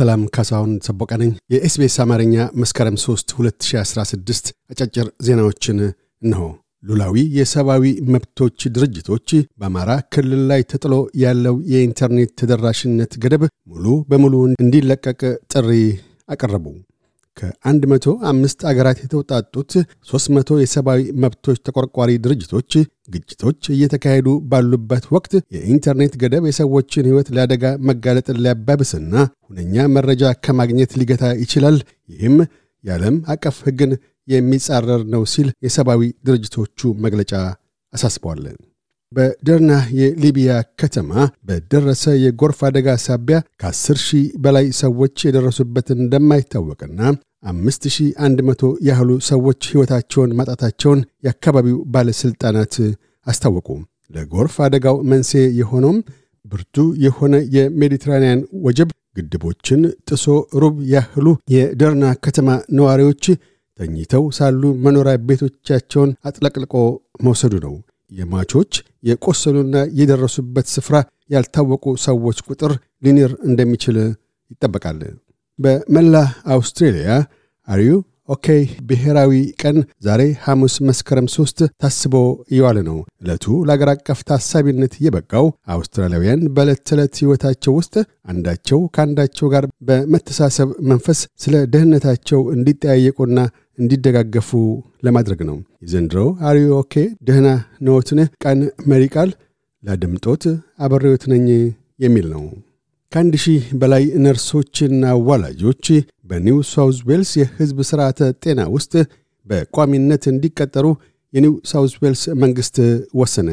ሰላም ካሳሁን ሰቦቃ ነኝ። የኤስቤስ አማርኛ መስከረም 3 2016 አጫጭር ዜናዎችን እነሆ። ሉላዊ የሰብአዊ መብቶች ድርጅቶች በአማራ ክልል ላይ ተጥሎ ያለው የኢንተርኔት ተደራሽነት ገደብ ሙሉ በሙሉ እንዲለቀቅ ጥሪ አቀረቡ። ከ105 አገራት የተውጣጡት 300 የሰብአዊ መብቶች ተቆርቋሪ ድርጅቶች ግጭቶች እየተካሄዱ ባሉበት ወቅት የኢንተርኔት ገደብ የሰዎችን ሕይወት ለአደጋ መጋለጥን ሊያባብስና ሁነኛ መረጃ ከማግኘት ሊገታ ይችላል፣ ይህም የዓለም አቀፍ ሕግን የሚጻረር ነው ሲል የሰብአዊ ድርጅቶቹ መግለጫ አሳስበዋል። በደርና የሊቢያ ከተማ በደረሰ የጎርፍ አደጋ ሳቢያ ከ10 ሺህ በላይ ሰዎች የደረሱበት እንደማይታወቅና 5100 ያህሉ ሰዎች ሕይወታቸውን ማጣታቸውን የአካባቢው ባለሥልጣናት አስታወቁ። ለጎርፍ አደጋው መንስኤ የሆነውም ብርቱ የሆነ የሜዲትራንያን ወጀብ ግድቦችን ጥሶ ሩብ ያህሉ የደርና ከተማ ነዋሪዎች ተኝተው ሳሉ መኖሪያ ቤቶቻቸውን አጥለቅልቆ መውሰዱ ነው። የማቾች የቆሰሉና የደረሱበት ስፍራ ያልታወቁ ሰዎች ቁጥር ሊንር እንደሚችል ይጠበቃል። በመላ አውስትሬልያ Are you OK ብሔራዊ ቀን ዛሬ ሐሙስ መስከረም ሶስት ታስቦ እየዋለ ነው። ዕለቱ ለአገር አቀፍ ታሳቢነት የበቃው አውስትራሊያውያን በዕለት ተዕለት ሕይወታቸው ውስጥ አንዳቸው ከአንዳቸው ጋር በመተሳሰብ መንፈስ ስለ ደህንነታቸው እንዲጠያየቁና እንዲደጋገፉ ለማድረግ ነው። የዘንድሮ Are you OK ደህና ነዎትን ቀን መሪ ቃል ላድምጥዎት አብሬዎት ነኝ የሚል ነው። ከአንድ ሺህ በላይ ነርሶችና አዋላጆች በኒው ሳውዝ ዌልስ የሕዝብ ሥርዓተ ጤና ውስጥ በቋሚነት እንዲቀጠሩ የኒው ሳውዝ ዌልስ መንግሥት ወሰነ።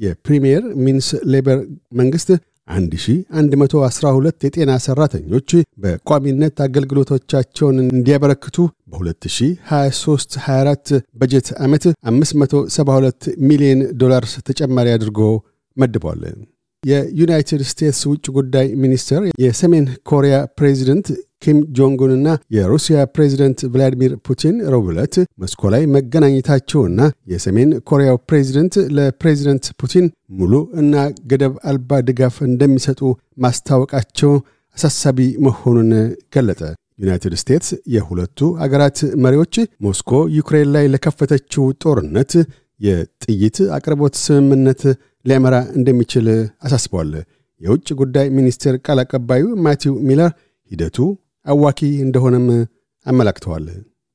የፕሪምየር ሚንስ Labor መንግሥት 1112 የጤና ሠራተኞች በቋሚነት አገልግሎቶቻቸውን እንዲያበረክቱ በ2023-24 በጀት ዓመት 572 ሚሊዮን ዶላርስ ተጨማሪ አድርጎ መድቧል። የዩናይትድ ስቴትስ ውጭ ጉዳይ ሚኒስትር የሰሜን ኮሪያ ፕሬዚደንት ኪም ጆንጉንና የሩሲያ ፕሬዚደንት ቭላዲሚር ፑቲን ረቡዕ ዕለት ሞስኮ ላይ መገናኘታቸውና የሰሜን ኮሪያው ፕሬዚደንት ለፕሬዚደንት ፑቲን ሙሉ እና ገደብ አልባ ድጋፍ እንደሚሰጡ ማስታወቃቸው አሳሳቢ መሆኑን ገለጠ። ዩናይትድ ስቴትስ የሁለቱ አገራት መሪዎች ሞስኮ ዩክሬን ላይ ለከፈተችው ጦርነት የጥይት አቅርቦት ስምምነት ሊያመራ እንደሚችል አሳስበዋል። የውጭ ጉዳይ ሚኒስቴር ቃል አቀባዩ ማቲው ሚለር ሂደቱ አዋኪ እንደሆነም አመላክተዋል።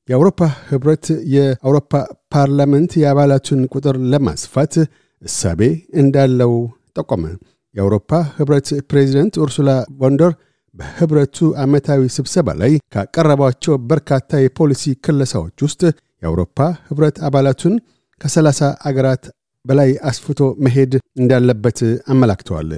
የአውሮፓ ኅብረት የአውሮፓ Parliament የአባላቱን ቁጥር ለማስፋት እሳቤ እንዳለው ጠቆመ። የአውሮፓ ኅብረት ፕሬዚደንት ኡርሱላ ቮንደር በኅብረቱ ዓመታዊ ስብሰባ ላይ ካቀረቧቸው በርካታ የፖሊሲ ክለሳዎች ውስጥ የአውሮፓ ኅብረት አባላቱን ከሰላሳ አገራት በላይ አስፍቶ መሄድ እንዳለበት አመላክተዋል።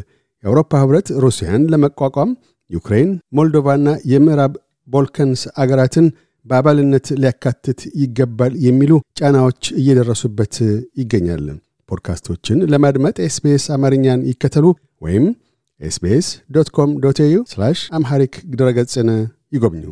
የአውሮፓ ኅብረት ሩሲያን ለመቋቋም ዩክሬን፣ ሞልዶቫና የምዕራብ ቦልከንስ አገራትን በአባልነት ሊያካትት ይገባል የሚሉ ጫናዎች እየደረሱበት ይገኛል። ፖድካስቶችን ለማድመጥ SBS አማርኛን ይከተሉ ወይም SBS dot com dot Amharic ድረገጽን ይጎብኙ።